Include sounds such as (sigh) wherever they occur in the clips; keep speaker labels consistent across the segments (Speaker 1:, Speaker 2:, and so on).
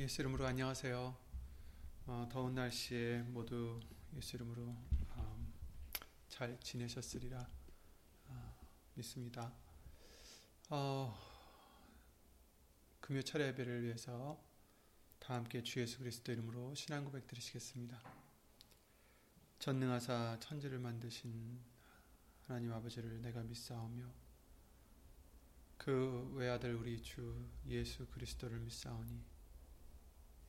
Speaker 1: 예수 이름으로 안녕하세요. 어, 더운 날씨에 모두 예수 이름으로 어, 잘 지내셨으리라 어, 믿습니다. 어, 금요 차례 예배를 위해서 다 함께 주 예수 그리스도 이름으로 신앙 고백 드리시겠습니다. 전능하사 천지를 만드신 하나님 아버지를 내가 믿사오며 그 외아들 우리 주 예수 그리스도를 믿사오니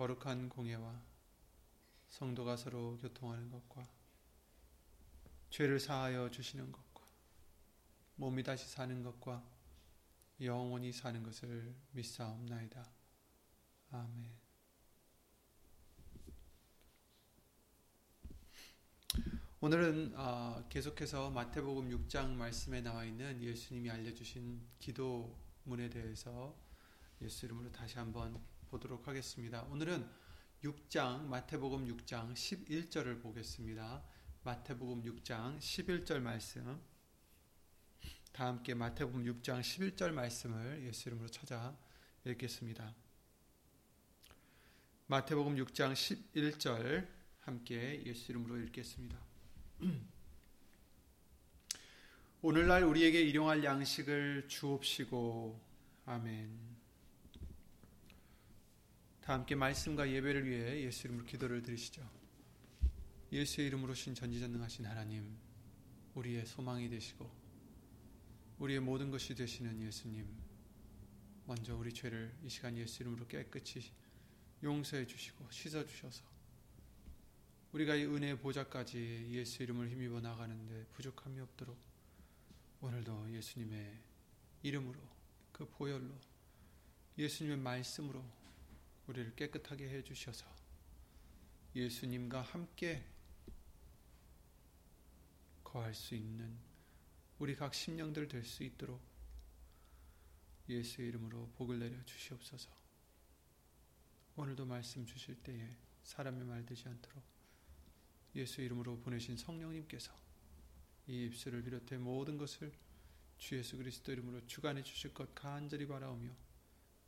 Speaker 1: 거룩한 공예와 성도가 서로 교통하는 것과 죄를 사하여 주시는 것과 몸이 다시 사는 것과 영원히 사는 것을 믿사옵나이다. 아멘. 오늘은 어, 계속해서 마태복음 6장 말씀에 나와 있는 예수님이 알려주신 기도문에 대해서 예수 이름으로 다시 한번 보도록 하겠습니다. 오늘은 6장 마태복음 6장 11절을 보겠습니다. 마태복음 6장 11절 말씀 다 함께 마태복음 6장 11절 말씀을 예수 이름으로 찾아 읽겠습니다. 마태복음 6장 11절 함께 예수 이름으로 읽겠습니다. (clears throat) 오늘날 우리에게 일용할 양식을 주옵시고 아멘. 다 함께 말씀과 예배를 위해 예수 이름으로 기도를 드리시죠. 예수의 이름으로 신 전지전능하신 하나님, 우리의 소망이 되시고 우리의 모든 것이 되시는 예수님, 먼저 우리 죄를 이 시간 예수 이름으로 깨끗이 용서해 주시고 씻어 주셔서 우리가 이 은혜의 보좌까지 예수 이름을 힘입어 나가는데 부족함이 없도록 오늘도 예수님의 이름으로 그 보혈로 예수님의 말씀으로 우리를 깨끗하게 해 주셔서 예수님과 함께 거할 수 있는 우리 각 심령들 될 수 있도록 예수의 이름으로 복을 내려 주시옵소서. 오늘도 말씀 주실 때에 사람의 말 되지 않도록 예수 이름으로 보내신 성령님께서 이 입술을 비롯해 모든 것을 주 예수 그리스도 이름으로 주관해 주실 것 간절히 바라오며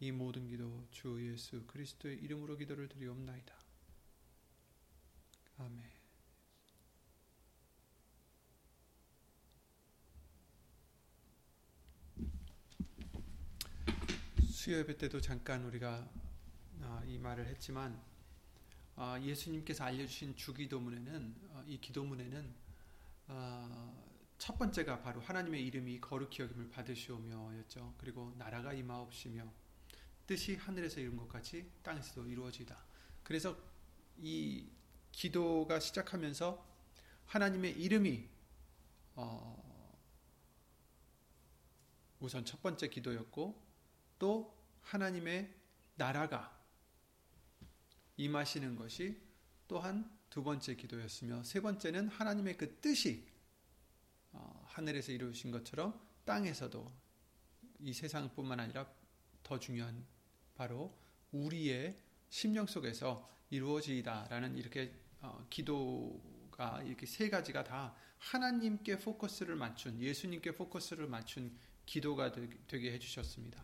Speaker 1: 이 모든 기도 주 예수 그리스도의 이름으로 기도를 드리옵나이다. 아멘. 수요 예배 때도 잠깐 우리가 아, 이 말을 했지만 아, 예수님께서 알려주신 주기도문에는 어, 이 기도문에는 아, 첫 번째가 바로 하나님의 이름이 거룩히 여김을 받으시오며였죠. 그리고 나라가 임하옵시며 뜻이 하늘에서 이룬 것 같이 땅에서도 이루어지다. 그래서 이 기도가 시작하면서 하나님의 이름이 어 우선 첫 번째 기도였고 또 하나님의 나라가 임하시는 것이 또한 두 번째 기도였으며 세 번째는 하나님의 그 뜻이 어 하늘에서 이루어진 것처럼 땅에서도 이 세상뿐만 아니라 더 중요한 바로 우리의 심령 속에서 이루어지다라는 이렇게 어, 기도가 이렇게 세 가지가 다 하나님께 포커스를 맞춘 예수님께 포커스를 맞춘 기도가 되게 해주셨습니다.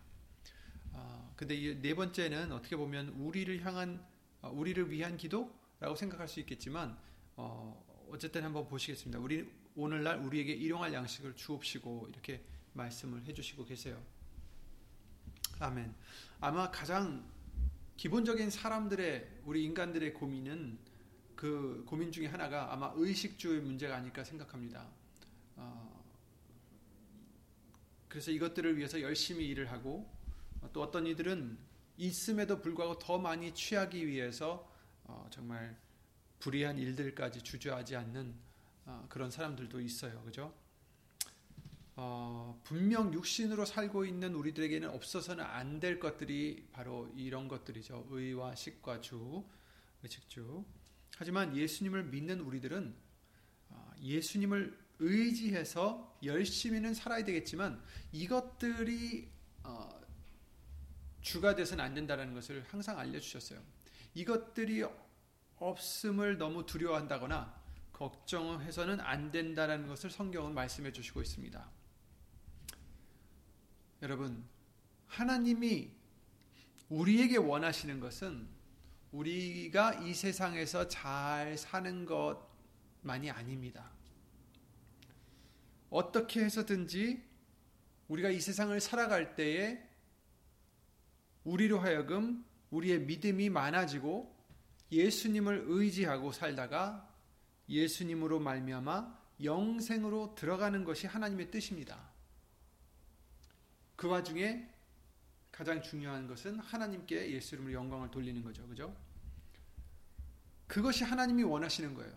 Speaker 1: 어, 근데 네 번째는 어떻게 보면 우리를 향한 어, 우리를 위한 기도라고 생각할 수 있겠지만 어, 어쨌든 한번 보시겠습니다. 우리 오늘날 우리에게 일용할 양식을 주옵시고 이렇게 말씀을 해주시고 계세요. 아멘. 아마 가장 기본적인 사람들의 우리 인간들의 고민은 그 고민 중에 하나가 아마 의식주의 문제가 아닐까 생각합니다. 어, 그래서 이것들을 위해서 열심히 일을 하고 또 어떤 이들은 있음에도 불구하고 더 많이 취하기 위해서 어, 정말 불의한 일들까지 주저하지 않는 어, 그런 사람들도 있어요. 그죠? 어, 분명 육신으로 살고 있는 우리들에게는 없어서는 안 될 것들이 바로 이런 것들이죠. 의와 식과 주, 의식주. 하지만 예수님을 믿는 우리들은 어, 예수님을 의지해서 열심히는 살아야 되겠지만 이것들이 어, 주가 돼서는 안 된다는 것을 항상 알려주셨어요. 이것들이 없음을 너무 두려워한다거나 걱정해서는 안 된다는 것을 성경은 말씀해 주시고 있습니다. 여러분, 하나님이 우리에게 원하시는 것은 우리가 이 세상에서 잘 사는 것만이 아닙니다. 어떻게 해서든지 우리가 이 세상을 살아갈 때에 우리로 하여금 우리의 믿음이 많아지고 예수님을 의지하고 살다가 예수님으로 말미암아 영생으로 들어가는 것이 하나님의 뜻입니다. 그 와중에 가장 중요한 것은 하나님께 예수 이름으로 영광을 돌리는 거죠. 그죠? 그것이 하나님이 원하시는 거예요.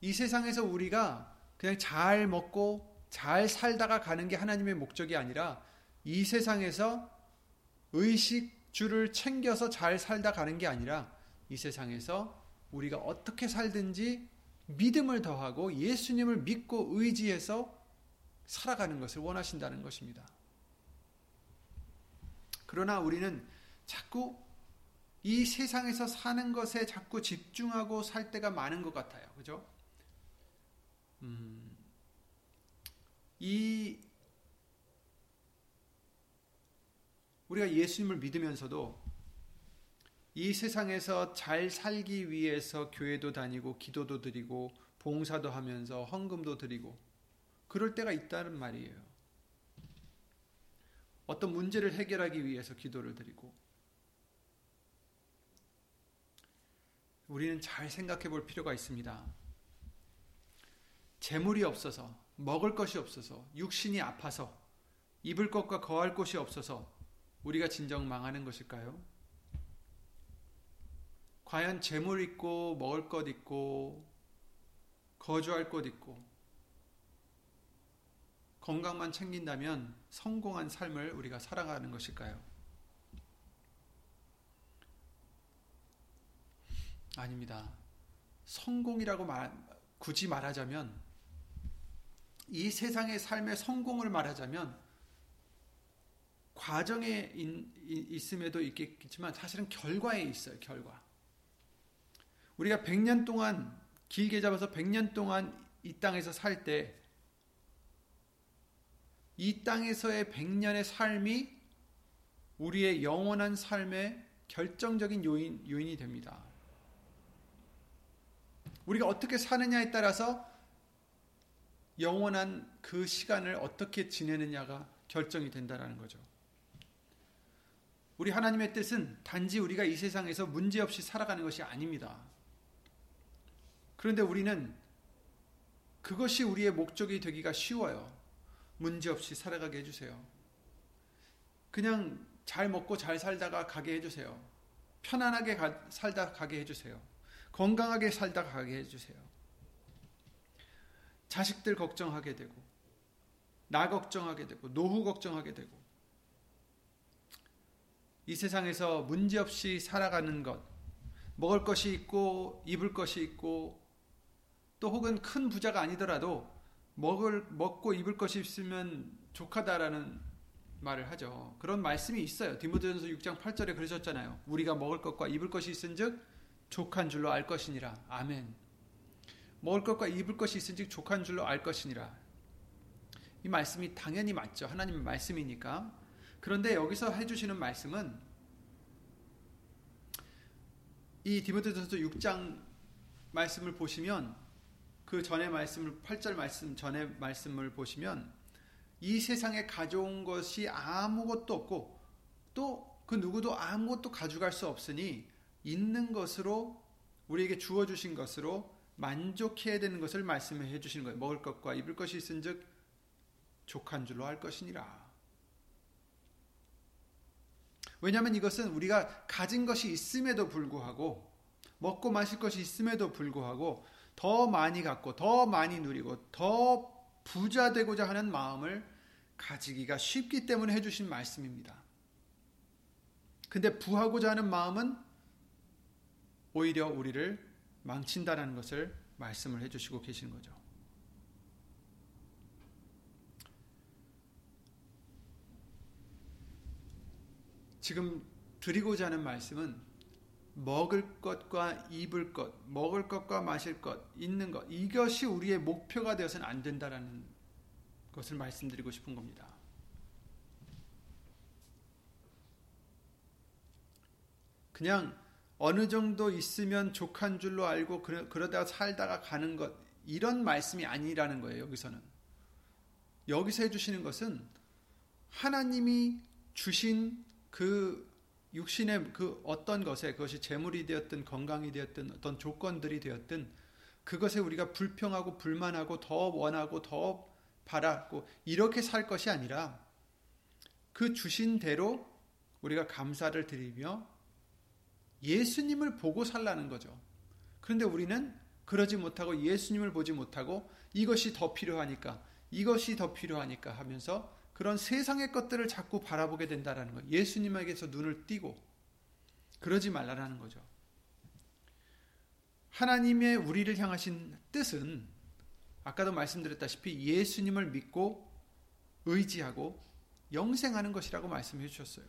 Speaker 1: 이 세상에서 우리가 그냥 잘 먹고 잘 살다가 가는 게 하나님의 목적이 아니라 이 세상에서 의식주를 챙겨서 잘 살다 가는 게 아니라 이 세상에서 우리가 어떻게 살든지 믿음을 더하고 예수님을 믿고 의지해서 살아가는 것을 원하신다는 것입니다. 그러나 우리는 자꾸 이 세상에서 사는 것에 자꾸 집중하고 살 때가 많은 것 같아요. 그죠? 음, 이 우리가 예수님을 믿으면서도 이 세상에서 잘 살기 위해서 교회도 다니고 기도도 드리고 봉사도 하면서 헌금도 드리고 그럴 때가 있다는 말이에요. 어떤 문제를 해결하기 위해서 기도를 드리고 우리는 잘 생각해 볼 필요가 있습니다. 재물이 없어서 먹을 것이 없어서 육신이 아파서 입을 것과 거할 곳이 없어서 우리가 진정 망하는 것일까요? 과연 재물 있고 먹을 것 있고 거주할 곳 있고 건강만 챙긴다면 성공한 삶을 우리가 살아가는 것일까요? 아닙니다. 성공이라고 말, 굳이 말하자면 이 세상의 삶의 성공을 말하자면 과정에 있음에도 있겠지만 사실은 결과에 있어요. 결과. 우리가 100년 동안 길게 잡아서 100년 동안 이 땅에서 살 때 이 땅에서의 100년의 삶이 우리의 영원한 삶의 결정적인 요인, 요인이 됩니다. 우리가 어떻게 사느냐에 따라서 영원한 그 시간을 어떻게 지내느냐가 결정이 된다는 거죠. 우리 하나님의 뜻은 단지 우리가 이 세상에서 문제없이 살아가는 것이 아닙니다. 그런데 우리는 그것이 우리의 목적이 되기가 쉬워요. 문제없이 살아가게 해주세요. 그냥 잘 먹고 잘 살다가 가게 해주세요. 편안하게 가, 살다 가게 해주세요. 건강하게 살다 가게 해주세요. 자식들 걱정하게 되고, 나 걱정하게 되고, 노후 걱정하게 되고, 이 세상에서 문제없이 살아가는 것, 먹을 것이 있고, 입을 것이 있고, 또 혹은 큰 부자가 아니더라도 먹을 먹고 입을 것이 있으면 족하다라는 말을 하죠. 그런 말씀이 있어요. 디모데전서 6장 8절에 그러셨잖아요. 우리가 먹을 것과 입을 것이 있은즉 족한 줄로 알 것이니라. 아멘. 먹을 것과 입을 것이 있은즉 족한 줄로 알 것이니라. 이 말씀이 당연히 맞죠. 하나님의 말씀이니까. 그런데 여기서 해주시는 말씀은 이 디모데전서 6장 말씀을 보시면 그 전에 말씀을 8절 말씀 전에 말씀을 보시면 이 세상에 가져온 것이 아무것도 없고 또 그 누구도 아무것도 가져갈 수 없으니 있는 것으로 우리에게 주어 주신 것으로 만족해야 되는 것을 말씀해 주시는 거예요. 먹을 것과 입을 것이 있은즉 족한 줄로 할 것이니라. 왜냐하면 이것은 우리가 가진 것이 있음에도 불구하고 먹고 마실 것이 있음에도 불구하고 더 많이 갖고 더 많이 누리고 더 부자 되고자 하는 마음을 가지기가 쉽기 때문에 해주신 말씀입니다. 근데 부하고자 하는 마음은 오히려 우리를 망친다라는 것을 말씀을 해주시고 계시는 거죠. 지금 드리고자 하는 말씀은 먹을 것과 입을 것, 먹을 것과 마실 것, 있는 것, 이것이 우리의 목표가 되어서는 안 된다라는 것을 말씀드리고 싶은 겁니다. 그냥 어느 정도 있으면 족한 줄로 알고 그러다가 살다가 가는 것 이런 말씀이 아니라는 거예요. 여기서는 여기서 해주시는 것은 하나님이 주신 그 육신의 그 어떤 것에 그것이 재물이 되었든 건강이 되었든 어떤 조건들이 되었든 그것에 우리가 불평하고 불만하고 더 원하고 더 바랐고 이렇게 살 것이 아니라 그 주신 대로 우리가 감사를 드리며 예수님을 보고 살라는 거죠. 그런데 우리는 그러지 못하고 예수님을 보지 못하고 이것이 더 필요하니까 이것이 더 필요하니까 하면서 그런 세상의 것들을 자꾸 바라보게 된다라는 거예요. 예수님에게서 눈을 띄고 그러지 말라라는 거죠. 하나님의 우리를 향하신 뜻은 아까도 말씀드렸다시피 예수님을 믿고 의지하고 영생하는 것이라고 말씀해 주셨어요.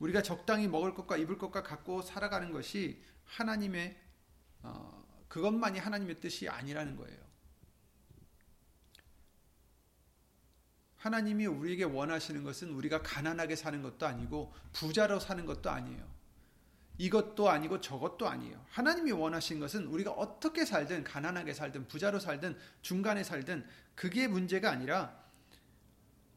Speaker 1: 우리가 적당히 먹을 것과 입을 것과 갖고 살아가는 것이 하나님의 어, 그것만이 하나님의 뜻이 아니라는 거예요. 하나님이 우리에게 원하시는 것은 우리가 가난하게 사는 것도 아니고 부자로 사는 것도 아니에요. 이것도 아니고 저것도 아니에요. 하나님이 원하시는 것은 우리가 어떻게 살든 가난하게 살든 부자로 살든 중간에 살든 그게 문제가 아니라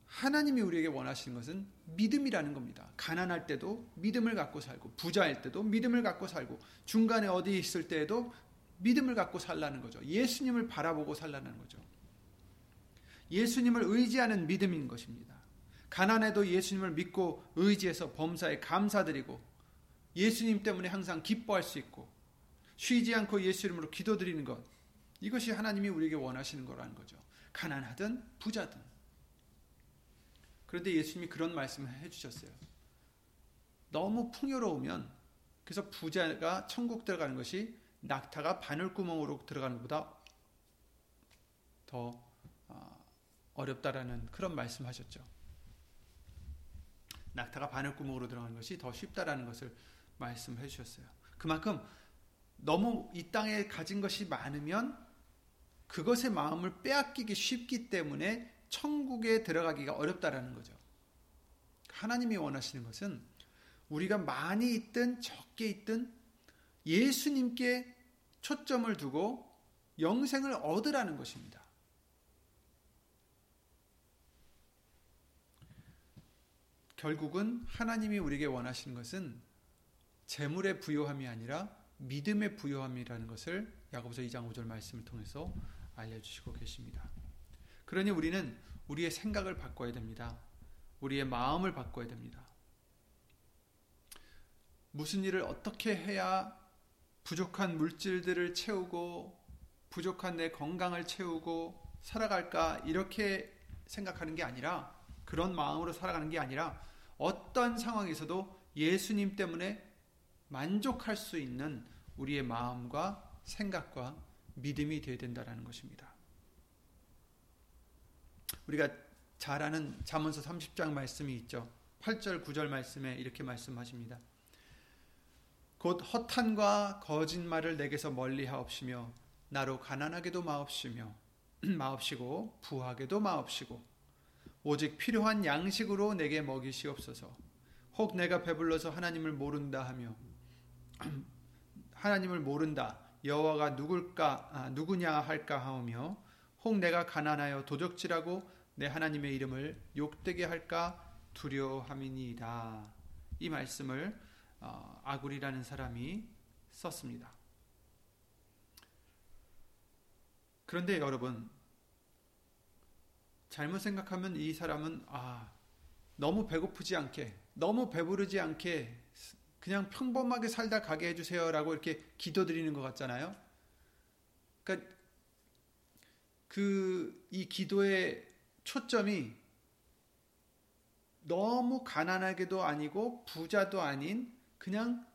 Speaker 1: 하나님이 우리에게 원하시는 것은 믿음이라는 겁니다. 가난할 때도 믿음을 갖고 살고 부자일 때도 믿음을 갖고 살고 중간에 어디 있을 때에도 믿음을 갖고 살라는 거죠. 예수님을 바라보고 살라는 거죠. 예수님을 의지하는 믿음인 것입니다. 가난해도 예수님을 믿고 의지해서 범사에 감사드리고 예수님 때문에 항상 기뻐할 수 있고 쉬지 않고 예수 이름으로 기도드리는 것 이것이 하나님이 우리에게 원하시는 거라는 거죠. 가난하든 부자든. 그런데 예수님이 그런 말씀을 해주셨어요. 너무 풍요로우면 그래서 부자가 천국 들어가는 것이 낙타가 바늘구멍으로 들어가는 것보다 더 어렵다라는 그런 말씀하셨죠. 낙타가 바늘구멍으로 들어가는 것이 더 쉽다라는 것을 말씀해 주셨어요. 그만큼 너무 이 땅에 가진 것이 많으면 그것의 마음을 빼앗기기 쉽기 때문에 천국에 들어가기가 어렵다라는 거죠. 하나님이 원하시는 것은 우리가 많이 있든 적게 있든 예수님께 초점을 두고 영생을 얻으라는 것입니다. 결국은 하나님이 우리에게 원하시는 것은 재물의 부요함이 아니라 믿음의 부요함이라는 것을 야고보서 2장 5절 말씀을 통해서 알려주시고 계십니다. 그러니 우리는 우리의 생각을 바꿔야 됩니다. 우리의 마음을 바꿔야 됩니다. 무슨 일을 어떻게 해야 부족한 물질들을 채우고 부족한 내 건강을 채우고 살아갈까 이렇게 생각하는 게 아니라 그런 마음으로 살아가는 게 아니라 어떤 상황에서도 예수님 때문에 만족할 수 있는 우리의 마음과 생각과 믿음이 되어야 된다는 것입니다. 우리가 잘 아는 잠언서 30장 말씀이 있죠. 8절 9절 말씀에 이렇게 말씀하십니다. 곧 허탄과 거짓말을 내게서 멀리하옵시며 나로 가난하게도 마옵시며 (clears throat) 마옵시고 부하게도 마옵시고 오직 필요한 양식으로 내게 먹이시옵소서. 혹 내가 배불러서 하나님을 모른다 하며 (clears throat) 하나님을 모른다 여호와가 누굴까 아, 누구냐 할까 하며 혹 내가 가난하여 도적질하고 내 하나님의 이름을 욕되게 할까 두려함이니이다. 이 말씀을 어, 아굴이라는 사람이 썼습니다. 그런데 여러분 잘못 생각하면 이 사람은 아 너무 배고프지 않게 너무 배부르지 않게 그냥 평범하게 살다 가게 해주세요라고 이렇게 기도드리는 것 같잖아요. 그러니까 그 이 기도의 초점이 너무 가난하게도 아니고 부자도 아닌 그냥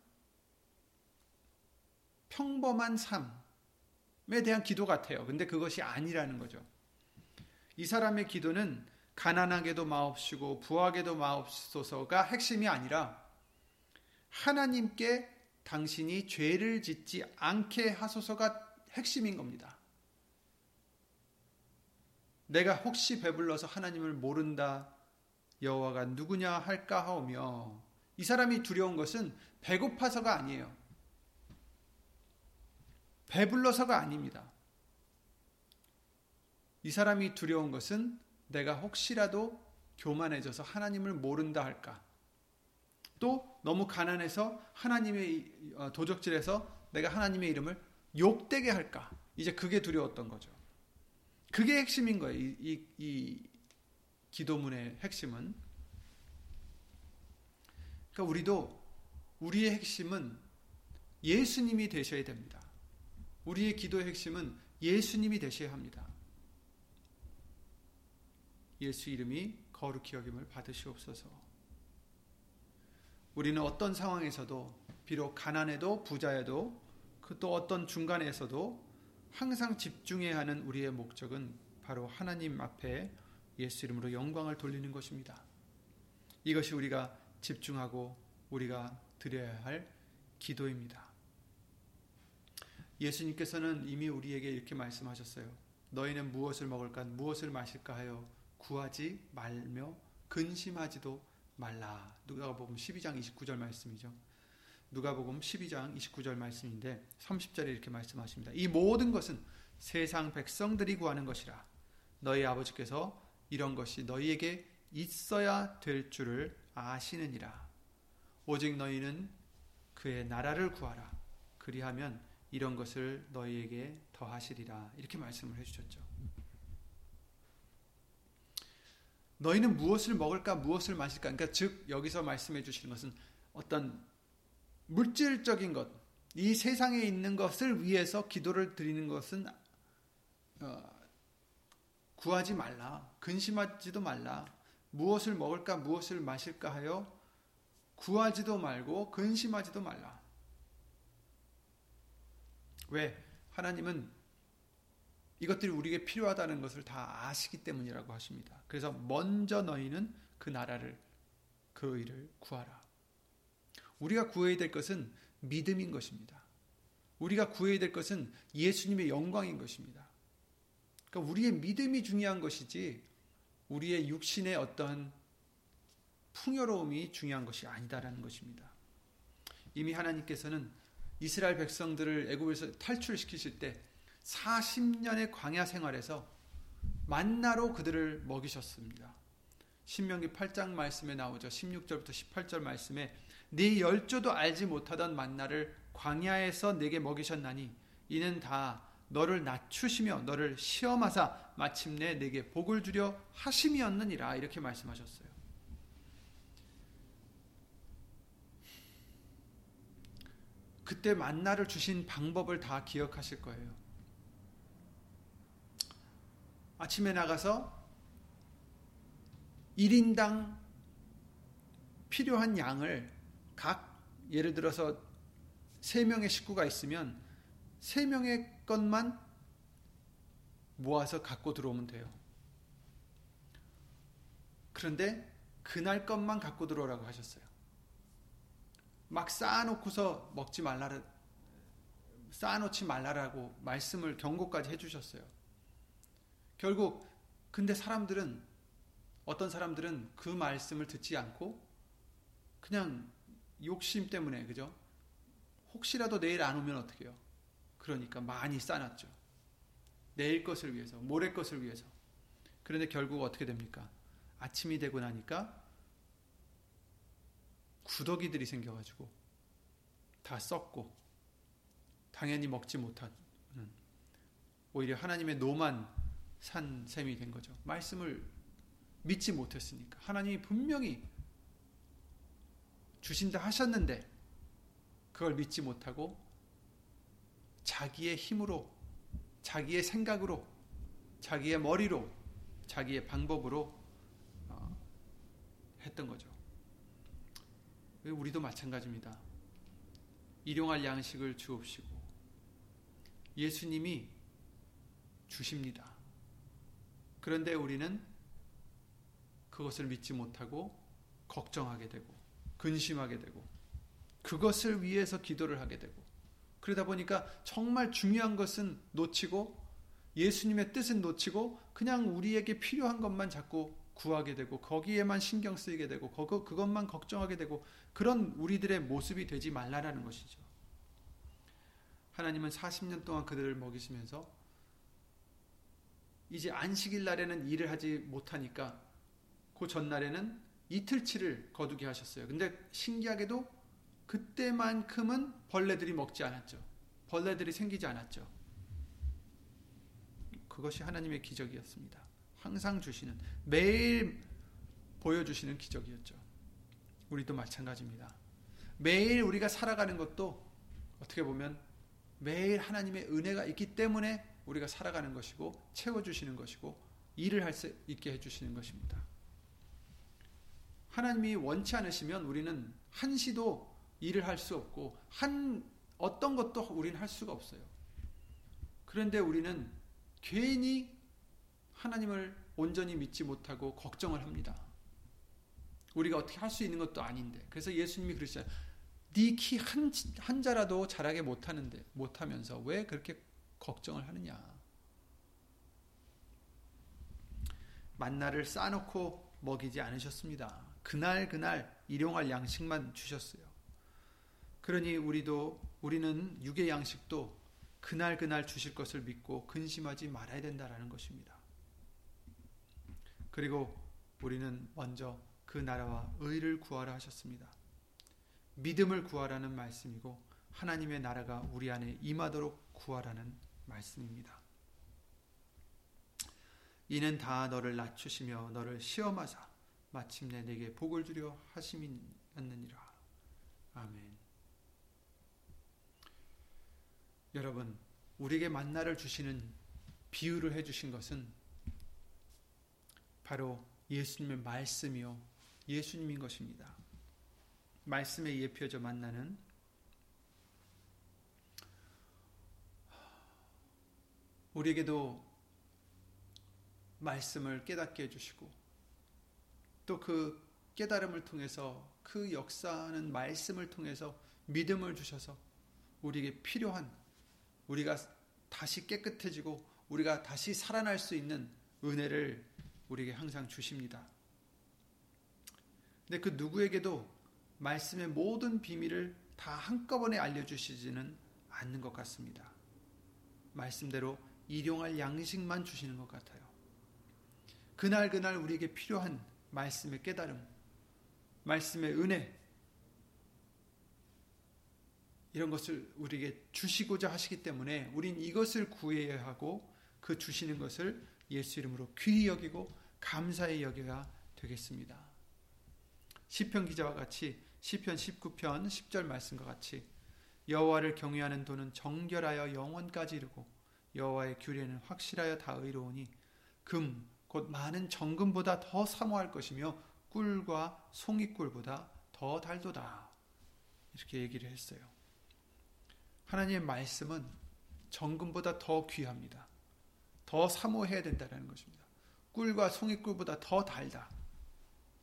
Speaker 1: 평범한 삶에 대한 기도 같아요. 근데 그것이 아니라는 거죠. 이 사람의 기도는 가난하게도 마옵시고 부하게도 마옵소서가 핵심이 아니라 하나님께 당신이 죄를 짓지 않게 하소서가 핵심인 겁니다. 내가 혹시 배불러서 하나님을 모른다 여호와가 누구냐 할까 하오며 이 사람이 두려운 것은 배고파서가 아니에요. 배불러서가 아닙니다. 이 사람이 두려운 것은 내가 혹시라도 교만해져서 하나님을 모른다 할까. 또 너무 가난해서 하나님의 어, 도적질해서 내가 하나님의 이름을 욕되게 할까. 이제 그게 두려웠던 거죠. 그게 핵심인 거예요. 이, 이, 이 기도문의 핵심은. 그러니까 우리도 우리의 핵심은 예수님이 되셔야 됩니다. 우리의 기도의 핵심은 예수님이 되셔야 합니다. 예수 이름이 거룩히 여김을 받으시옵소서. 우리는 어떤 상황에서도 비록 가난해도 부자여도 그 또 어떤 중간에서도 항상 집중해야 하는 우리의 목적은 바로 하나님 앞에 예수 이름으로 영광을 돌리는 것입니다. 이것이 우리가 집중하고 우리가 드려야 할 기도입니다. 예수님께서는 이미 우리에게 이렇게 말씀하셨어요. 너희는 무엇을 먹을까, 무엇을 마실까 하여 구하지 말며 근심하지도 말라. 누가복음 12장 29절 말씀이죠. 누가복음 12장 29절 말씀인데 30절에 이렇게 말씀하십니다. 이 모든 것은 세상 백성들이 구하는 것이라. 너희 아버지께서 이런 것이 너희에게 있어야 될 줄을 아시느니라. 오직 너희는 그의 나라를 구하라. 그리하면 이런 것을 너희에게 더하시리라. 이렇게 말씀을 해주셨죠. 너희는 무엇을 먹을까, 무엇을 마실까? 그러니까 즉 여기서 말씀해 주시는 것은 어떤 물질적인 것, 이 세상에 있는 것을 위해서 기도를 드리는 것은 어, 구하지 말라, 근심하지도 말라. 무엇을 먹을까, 무엇을 마실까 하여 구하지도 말고 근심하지도 말라. 왜? 하나님은 이것들이 우리에게 필요하다는 것을 다 아시기 때문이라고 하십니다. 그래서 먼저 너희는 그 나라를 그 의를 구하라. 우리가 구해야 될 것은 믿음인 것입니다. 우리가 구해야 될 것은 예수님의 영광인 것입니다. 그러니까 우리의 믿음이 중요한 것이지 우리의 육신의 어떤 풍요로움이 중요한 것이 아니다라는 것입니다. 이미 하나님께서는 이스라엘 백성들을 애굽에서 탈출시키실 때 40년의 광야 생활에서 만나로 그들을 먹이셨습니다. 신명기 8장 말씀에 나오죠. 16절부터 18절 말씀에 네 열조도 알지 못하던 만나를 광야에서 내게 먹이셨나니 이는 다 너를 낮추시며 너를 시험하사 마침내 내게 복을 주려 하심이었느니라 이렇게 말씀하셨어요. 그때 만나를 주신 방법을 다 기억하실 거예요. 아침에 나가서 1인당 필요한 양을 각 예를 들어서 3명의 식구가 있으면 3명의 것만 모아서 갖고 들어오면 돼요. 그런데 그날 것만 갖고 들어오라고 하셨어요. 막 쌓아놓고서 먹지 말라라, 쌓아놓지 말라라고 말씀을 경고까지 해주셨어요. 결국, 근데 사람들은, 어떤 사람들은 그 말씀을 듣지 않고, 그냥 욕심 때문에, 그죠? 혹시라도 내일 안 오면 어떡해요? 그러니까 많이 쌓아놨죠. 내일 것을 위해서, 모레 것을 위해서. 그런데 결국 어떻게 됩니까? 아침이 되고 나니까 구더기들이 생겨가지고 다 썩고 당연히 먹지 못하는 오히려 하나님의 노만 산 셈이 된 거죠. 말씀을 믿지 못했으니까 하나님이 분명히 주신다 하셨는데 그걸 믿지 못하고 자기의 힘으로 자기의 생각으로 자기의 머리로 자기의 방법으로 어, 했던 거죠. 우리도 마찬가지입니다. 일용할 양식을 주옵시고 예수님이 주십니다. 그런데 우리는 그것을 믿지 못하고 걱정하게 되고 근심하게 되고 그것을 위해서 기도를 하게 되고 그러다 보니까 정말 중요한 것은 놓치고 예수님의 뜻은 놓치고 그냥 우리에게 필요한 것만 자꾸 구하게 되고 거기에만 신경 쓰이게 되고 그거, 그것만 걱정하게 되고 그런 우리들의 모습이 되지 말라라는 것이죠. 하나님은 40년 동안 그들을 먹이시면서 이제 안식일 날에는 일을 하지 못하니까 그 전날에는 이틀치를 거두게 하셨어요. 근데 신기하게도 그때만큼은 벌레들이 먹지 않았죠. 벌레들이 생기지 않았죠. 그것이 하나님의 기적이었습니다. 항상 주시는 매일 보여주시는 기적이었죠. 우리도 마찬가지입니다. 매일 우리가 살아가는 것도 어떻게 보면 매일 하나님의 은혜가 있기 때문에 우리가 살아가는 것이고 채워주시는 것이고 일을 할 수 있게 해주시는 것입니다. 하나님이 원치 않으시면 우리는 한시도 일을 할 수 없고 한 어떤 것도 우리는 할 수가 없어요. 그런데 우리는 괜히 하나님을 온전히 믿지 못하고 걱정을 합니다. 우리가 어떻게 할 수 있는 것도 아닌데. 그래서 예수님이 그러시잖아요. 네키 한, 한 자라도 자라게 못하는데, 못하면서 왜 그렇게 걱정을 하느냐. 만나를 쌓아놓고 먹이지 않으셨습니다. 그날 그날 일용할 양식만 주셨어요. 그러니 우리도 우리는 육의 양식도 그날 그날 주실 것을 믿고 근심하지 말아야 된다라는 것입니다. 그리고 우리는 먼저 그 나라와 의를 구하라 하셨습니다. 믿음을 구하라는 말씀이고 하나님의 나라가 우리 안에 임하도록 구하라는 말씀입니다. 이는 다 너를 낮추시며 너를 시험하사 마침내 내게 복을 주려 하심이었느니라. 아멘. 여러분, 우리에게 만나를 주시는 비유를 해 주신 것은 바로 예수님의 말씀이요. 예수님인 것입니다. 말씀에 예표져 만나는 우리에게도 말씀을 깨닫게 해주시고 또 그 깨달음을 통해서 그 역사하는 말씀을 통해서 믿음을 주셔서 우리에게 필요한 우리가 다시 깨끗해지고 우리가 다시 살아날 수 있는 은혜를 우리에게 항상 주십니다. 근데 그 누구에게도 말씀의 모든 비밀을 다 한꺼번에 알려주시지는 않는 것 같습니다. 말씀대로 일용할 양식만 주시는 것 같아요. 그날 그날 우리에게 필요한 말씀의 깨달음, 말씀의 은혜, 이런 것을 우리에게 주시고자 하시기 때문에 우린 이것을 구해야 하고 그 주시는 것을 예수 이름으로 귀히 여기고 감사히 여겨야 되겠습니다. 시편 기자와 같이 시편 19편 10절 말씀과 같이 여호와를 경외하는 도는 정결하여 영원까지 이르고 여호와의 규례는 확실하여 다 의로우니 금 곧 많은 정금보다 더 사모할 것이며 꿀과 송이꿀보다 더 달도다. 이렇게 얘기를 했어요. 하나님의 말씀은 정금보다 더 귀합니다. 더 사모해야 된다는 것입니다. 꿀과 송이꿀보다 더 달다.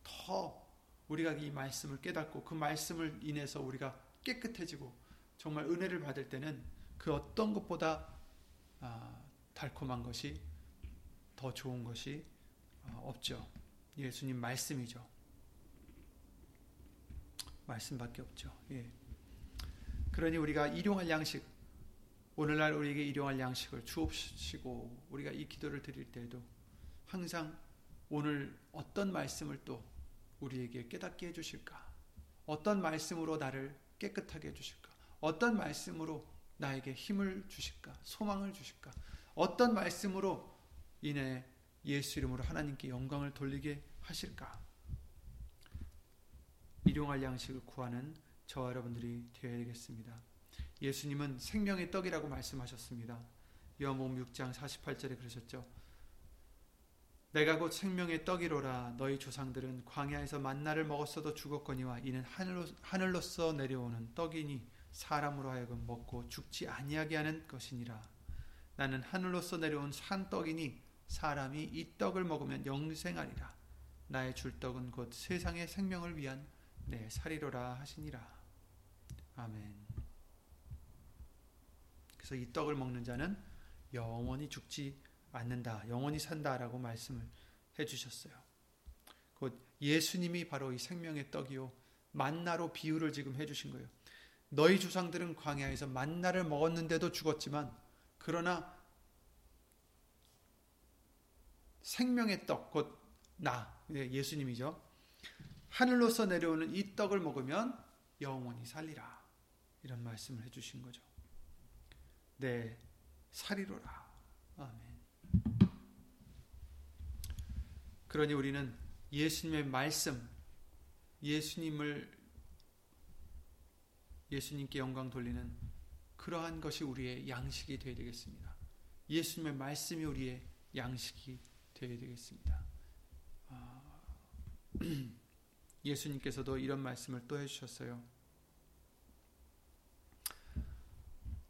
Speaker 1: 더 우리가 이 말씀을 깨닫고 그 말씀을 인해서 우리가 깨끗해지고 정말 은혜를 받을 때는 그 어떤 것보다 아, 달콤한 것이 더 좋은 것이 아, 없죠. 예수님 말씀이죠. 말씀밖에 없죠. 예. 그러니 우리가 일용할 양식 오늘날 우리에게 일용할 양식을 주옵시고 우리가 이 기도를 드릴 때에도 항상 오늘 어떤 말씀을 또 우리에게 깨닫게 해주실까? 어떤 말씀으로 나를 깨끗하게 해주실까? 어떤 말씀으로 나에게 힘을 주실까? 소망을 주실까? 어떤 말씀으로 인해 예수 이름으로 하나님께 영광을 돌리게 하실까? 일용할 양식을 구하는 저와 여러분들이 되어야 되겠습니다. 예수님은 생명의 떡이라고 말씀하셨습니다. 요한복음 6장 48절에 그러셨죠. 내가 곧 생명의 떡이로라 너희 조상들은 광야에서 만나를 먹었어도 죽었거니와 이는 하늘로, 하늘로서 내려오는 떡이니 사람으로 하여금 먹고 죽지 아니하게 하는 것이니라 나는 하늘로서 내려온 산 떡이니 사람이 이 떡을 먹으면 영생하리라 나의 줄 떡은 곧 세상의 생명을 위한 내 살이로라 하시니라 아멘 그래서 이 떡을 먹는 자는 영원히 죽지 않는다. 영원히 산다라고 말씀을 해 주셨어요. 곧 예수님이 바로 이 생명의 떡이요 만나로 비유를 지금 해 주신 거예요. 너희 조상들은 광야에서 만나를 먹었는데도 죽었지만 그러나 생명의 떡, 곧 나, 예, 예수님이죠. 하늘로서 내려오는 이 떡을 먹으면 영원히 살리라. 이런 말씀을 해 주신 거죠. 네, 살이로라. 아멘. 그러니 우리는 예수님의 말씀, 예수님을 예수님께 영광 돌리는 그러한 것이 우리의 양식이 되어야 되겠습니다. 예수님의 말씀이 우리의 양식이 되어야 되겠습니다. 아, (clears throat) 예수님께서도 이런 말씀을 또 해주셨어요.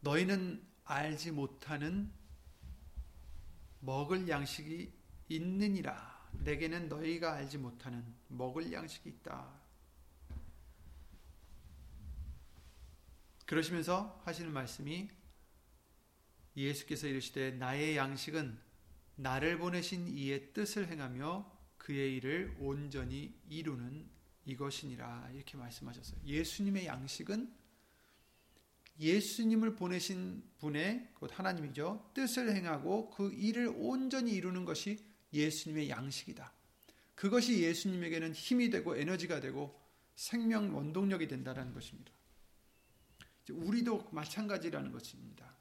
Speaker 1: 너희는 알지 못하는 먹을 양식이 있느니라. 내게는 너희가 알지 못하는 먹을 양식이 있다. 그러시면서 하시는 말씀이 예수께서 이르시되 나의 양식은 나를 보내신 이의 뜻을 행하며 그의 일을 온전히 이루는 이것이니라 이렇게 말씀하셨어요. 예수님의 양식은 예수님을 보내신 분의 곧 하나님이죠. 뜻을 행하고 그 일을 온전히 이루는 것이 예수님의 양식이다. 그것이 예수님에게는 힘이 되고 에너지가 되고 생명 원동력이 된다는 것입니다. 우리도 마찬가지라는 것입니다.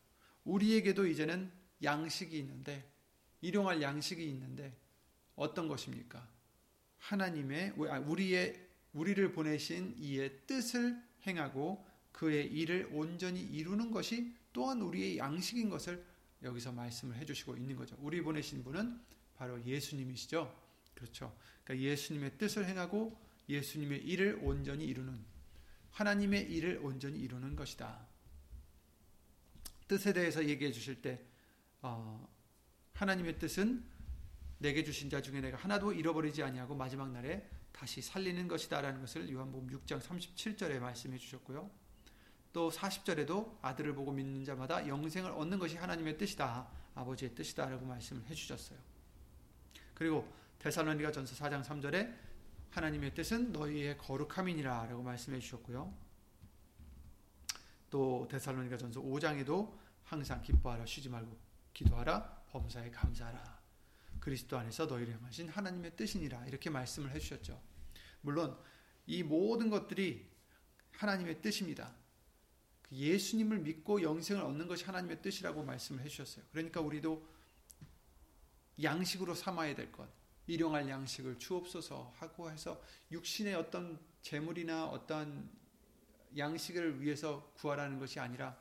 Speaker 1: 우리에게도 이제는 양식이 있는데 일용할 양식이 있는데 어떤 것입니까? 하나님의 아, 우리의 우리를 보내신 이의 뜻을 행하고 그의 일을 온전히 이루는 것이 또한 우리의 양식인 것을 여기서 말씀을 해주시고 있는 거죠. 우리 보내신 분은 바로 예수님이시죠. 그렇죠. 그러니까 예수님의 뜻을 행하고 예수님의 일을 온전히 이루는 하나님의 일을 온전히 이루는 것이다. 뜻에 대해서 얘기해 주실 때 어, 하나님의 뜻은 내게 주신 자 중에 내가 하나도 잃어버리지 아니하고 마지막 날에 다시 살리는 것이다라는 것을 요한복음 6장 37절에 말씀해 주셨고요. 또 40절에도 아들을 보고 믿는 자마다 영생을 얻는 것이 하나님의 뜻이다. 아버지의 뜻이다라고 말씀을 해 주셨어요. 그리고 데살로니가 전서 4장 3절에 하나님의 뜻은 너희의 거룩함이니라 라고 말씀해 주셨고요. 또 데살로니가 전서 5장에도 항상 기뻐하라 쉬지 말고 기도하라 범사에 감사하라 그리스도 안에서 너희를 향하신 하나님의 뜻이니라 이렇게 말씀을 해 주셨죠. 물론 이 모든 것들이 하나님의 뜻입니다. 그 예수님을 믿고 영생을 얻는 것이 하나님의 뜻이라고 말씀을 해 주셨어요. 그러니까 우리도 양식으로 삼아야 될 것, 일용할 양식을 주옵소서 하고 해서 육신의 어떤 재물이나 어떤 양식을 위해서 구하라는 것이 아니라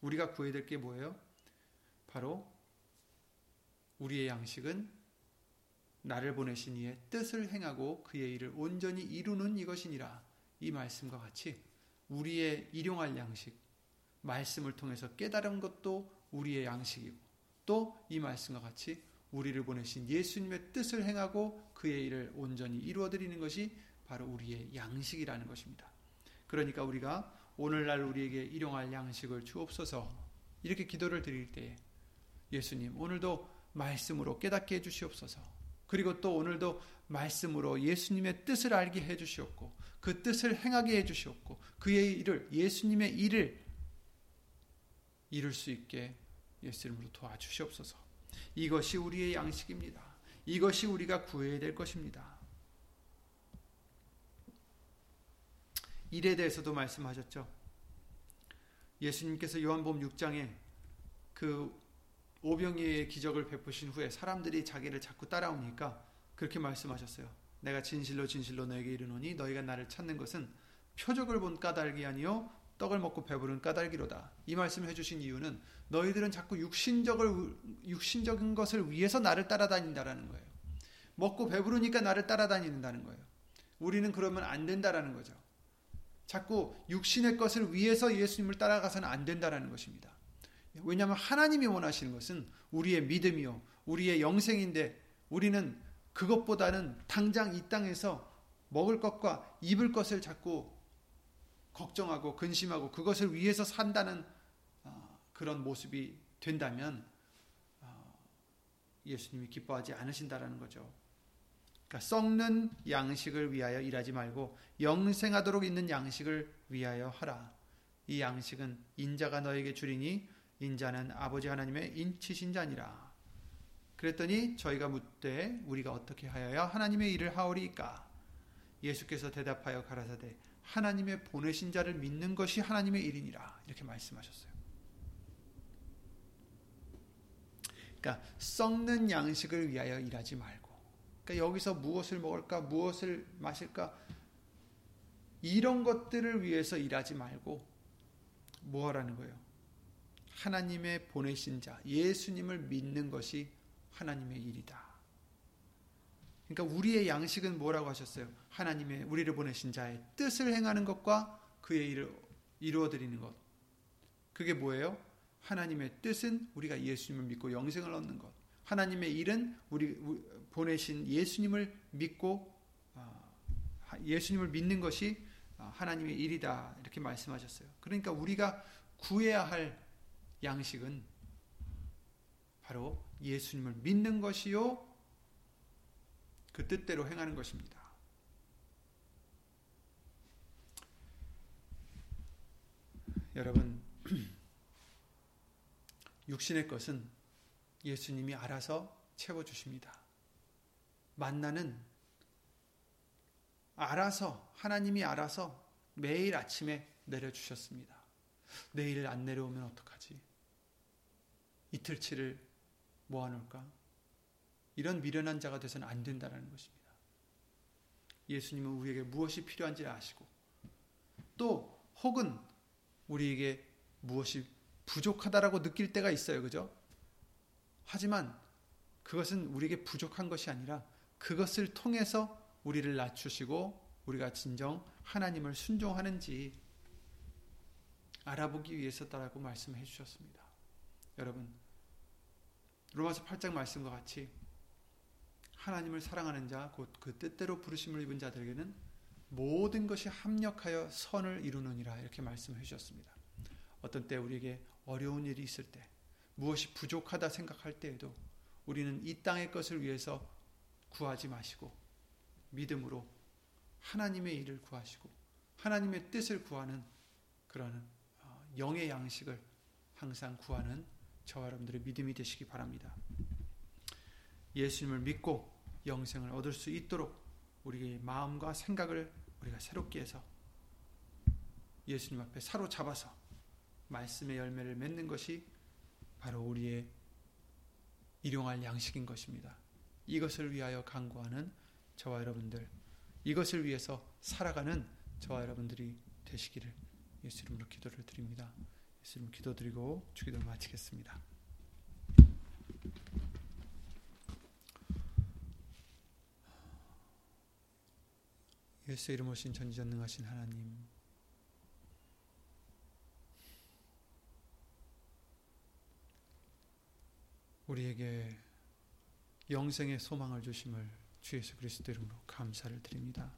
Speaker 1: 우리가 구해야 될 게 뭐예요? 바로 우리의 양식은 나를 보내신 이의 뜻을 행하고 그의 일을 온전히 이루는 이것이니라. 이 말씀과 같이 우리의 일용할 양식, 말씀을 통해서 깨달은 것도 우리의 양식이고 또 이 말씀과 같이 우리를 보내신 예수님의 뜻을 행하고 그의 일을 온전히 이루어 드리는 것이 바로 우리의 양식이라는 것입니다. 그러니까 우리가 오늘날 우리에게 일용할 양식을 주옵소서 이렇게 기도를 드릴 때 예수님 오늘도 말씀으로 깨닫게 해 주시옵소서. 그리고 또 오늘도 말씀으로 예수님의 뜻을 알게 해 주시옵고 그 뜻을 행하게 해 주시옵고 그의 일을 예수님의 일을 이룰 수 있게 예수 이름으로 도와주시옵소서. 이것이 우리의 양식입니다. 이것이 우리가 구해야 될 것입니다. 일에 대해서도 말씀하셨죠. 예수님께서 요한복음 6장에 그 오병이의 기적을 베푸신 후에 사람들이 자기를 자꾸 따라오니까 그렇게 말씀하셨어요. 내가 진실로 진실로 너에게 이르노니 너희가 나를 찾는 것은 표적을 본 까닭이 아니요 떡을 먹고 배부른 까닭이로다. 이 말씀을 해주신 이유는 너희들은 자꾸 육신적을 육신적인 것을 위해서 나를 따라다닌다라는 거예요. 먹고 배부르니까 나를 따라다닌다는 거예요. 우리는 그러면 안 된다라는 거죠. 자꾸 육신의 것을 위해서 예수님을 따라가서는 안 된다라는 것입니다. 왜냐하면 하나님이 원하시는 것은 우리의 믿음이요, 우리의 영생인데 우리는 그것보다는 당장 이 땅에서 먹을 것과 입을 것을 자꾸 걱정하고 근심하고 그것을 위해서 산다는 어, 그런 모습이 된다면 어, 예수님이 기뻐하지 않으신다라는 거죠. 그러니까 썩는 양식을 위하여 일하지 말고 영생하도록 있는 양식을 위하여 하라. 이 양식은 인자가 너에게 주리니 인자는 아버지 하나님의 인치신 자니라. 그랬더니 저희가 묻되 우리가 어떻게 하여야 하나님의 일을 하오리까? 예수께서 대답하여 가라사대 하나님의 보내신 자를 믿는 것이 하나님의 일이니라 이렇게 말씀하셨어요. 그러니까 썩는 양식을 위하여 일하지 말고 그러니까 여기서 무엇을 먹을까 무엇을 마실까 이런 것들을 위해서 일하지 말고 뭐 하라는 거예요? 하나님의 보내신 자 예수님을 믿는 것이 하나님의 일이다. 그러니까 우리의 양식은 뭐라고 하셨어요? 하나님의 우리를 보내신 자의 뜻을 행하는 것과 그의 일을 이루어 드리는 것. 그게 뭐예요? 하나님의 뜻은 우리가 예수님을 믿고 영생을 얻는 것. 하나님의 일은 우리 보내신 예수님을 믿고 아, 예수님을 믿는 것이 아, 하나님의 일이다. 이렇게 말씀하셨어요. 그러니까 우리가 구해야 할 양식은 바로 예수님을 믿는 것이요 그 뜻대로 행하는 것입니다. 여러분, (clears throat) 육신의 것은 예수님이 알아서 채워주십니다. 만나는 알아서, 하나님이 알아서 매일 아침에 내려주셨습니다. 내일 안 내려오면 어떡하지? 이틀치를 모아놓을까? 이런 미련한 자가 돼서는 안 된다는 것입니다. 예수님은 우리에게 무엇이 필요한지 아시고 또 혹은 우리에게 무엇이 부족하다라고 느낄 때가 있어요. 그죠? 하지만 그것은 우리에게 부족한 것이 아니라 그것을 통해서 우리를 낮추시고 우리가 진정 하나님을 순종하는지 알아보기 위해서다라고 말씀해 주셨습니다. 여러분, 로마서 8장 말씀과 같이 하나님을 사랑하는 자, 곧 그 뜻대로 부르심을 입은 자들에게는 모든 것이 합력하여 선을 이루느니라 이렇게 말씀해 주셨습니다. 어떤 때 우리에게 어려운 일이 있을 때, 무엇이 부족하다 생각할 때에도 우리는 이 땅의 것을 위해서 구하지 마시고 믿음으로 하나님의 일을 구하시고 하나님의 뜻을 구하는 그런 어, 영의 양식을 항상 구하는 저와 여러분들의 믿음이 되시기 바랍니다. 예수님을 믿고 영생을 얻을 수 있도록 우리의 마음과 생각을 우리가 새롭게 해서 예수님 앞에 사로잡아서 말씀의 열매를 맺는 것이 바로 우리의 일용할 양식인 것입니다. 이것을 위하여 간구하는 저와 여러분들, 이것을 위해서 살아가는 저와 여러분들이 되시기를 예수 이름으로 기도를 드립니다. 예수 이름 기도드리고 주기도를 마치겠습니다. 예수 이름 오신 전지전능하신 하나님 우리에게 영생의 소망을 주심을 주 예수 그리스도 이름으로 감사를 드립니다.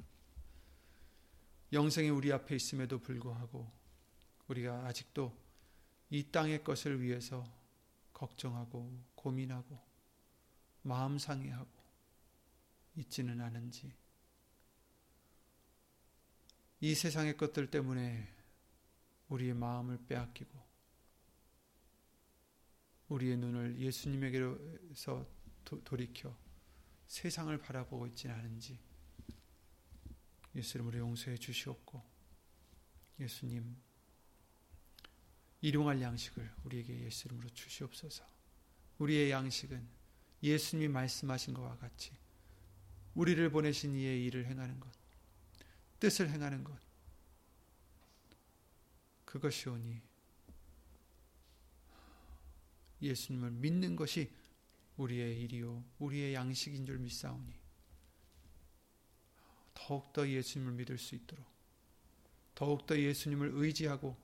Speaker 1: 영생이 우리 앞에 있음에도 불구하고 우리가 아직도 이 땅의 것을 위해서 걱정하고 고민하고 마음 상해하고 있지는 않은지 이 세상의 것들 때문에 우리의 마음을 빼앗기고 우리의 눈을 예수님에게서 돌이켜 세상을 바라보고 있지는 않은지 예수 이름으로 용서해 주시옵고 예수님 일용할 양식을 우리에게 예수 이름으로 주시옵소서. 우리의 양식은 예수님이 말씀하신 것과 같이 우리를 보내신 이의 일을 행하는 것 뜻을 행하는 것. 그것이 오니 예수님을 믿는 것이 우리의 일이요 우리의 양식인 줄 믿사오니 더욱더 예수님을 믿을 수 있도록 더욱더 예수님을 의지하고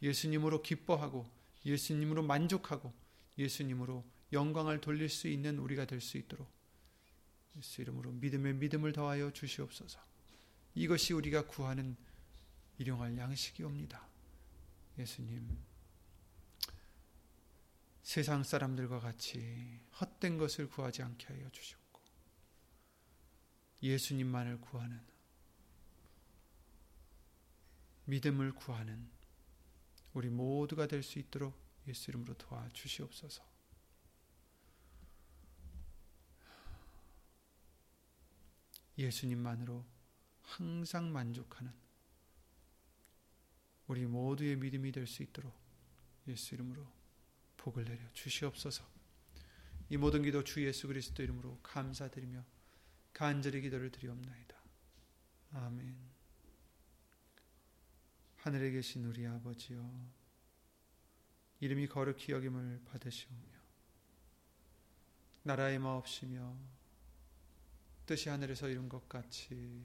Speaker 1: 예수님으로 기뻐하고 예수님으로 만족하고 예수님으로 영광을 돌릴 수 있는 우리가 될 수 있도록 예수 이름으로 믿음의 믿음을 더하여 주시옵소서. 이것이 우리가 구하는 일용할 양식이옵니다. 예수님, 세상 사람들과 같이 헛된 것을 구하지 않게 하여 주시옵고, 예수님만을 구하는, 믿음을 구하는 우리 모두가 될 수 있도록 예수 이름으로 도와주시옵소서. 예수님만으로 항상 만족하는 우리 모두의 믿음이 될 수 있도록 예수 이름으로 복을 내려 주시옵소서. 이 모든 기도 주 예수 그리스도 이름으로 감사드리며 간절히 기도를 드리옵나이다. 아멘. 하늘에 계신 우리 아버지여 이름이 거룩히 여김을 받으시오며 나라의 마옵시며 뜻이 하늘에서 이룬 것 같이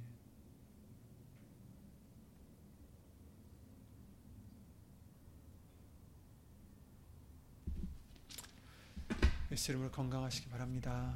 Speaker 1: 예수 이름으로 건강하시기 바랍니다.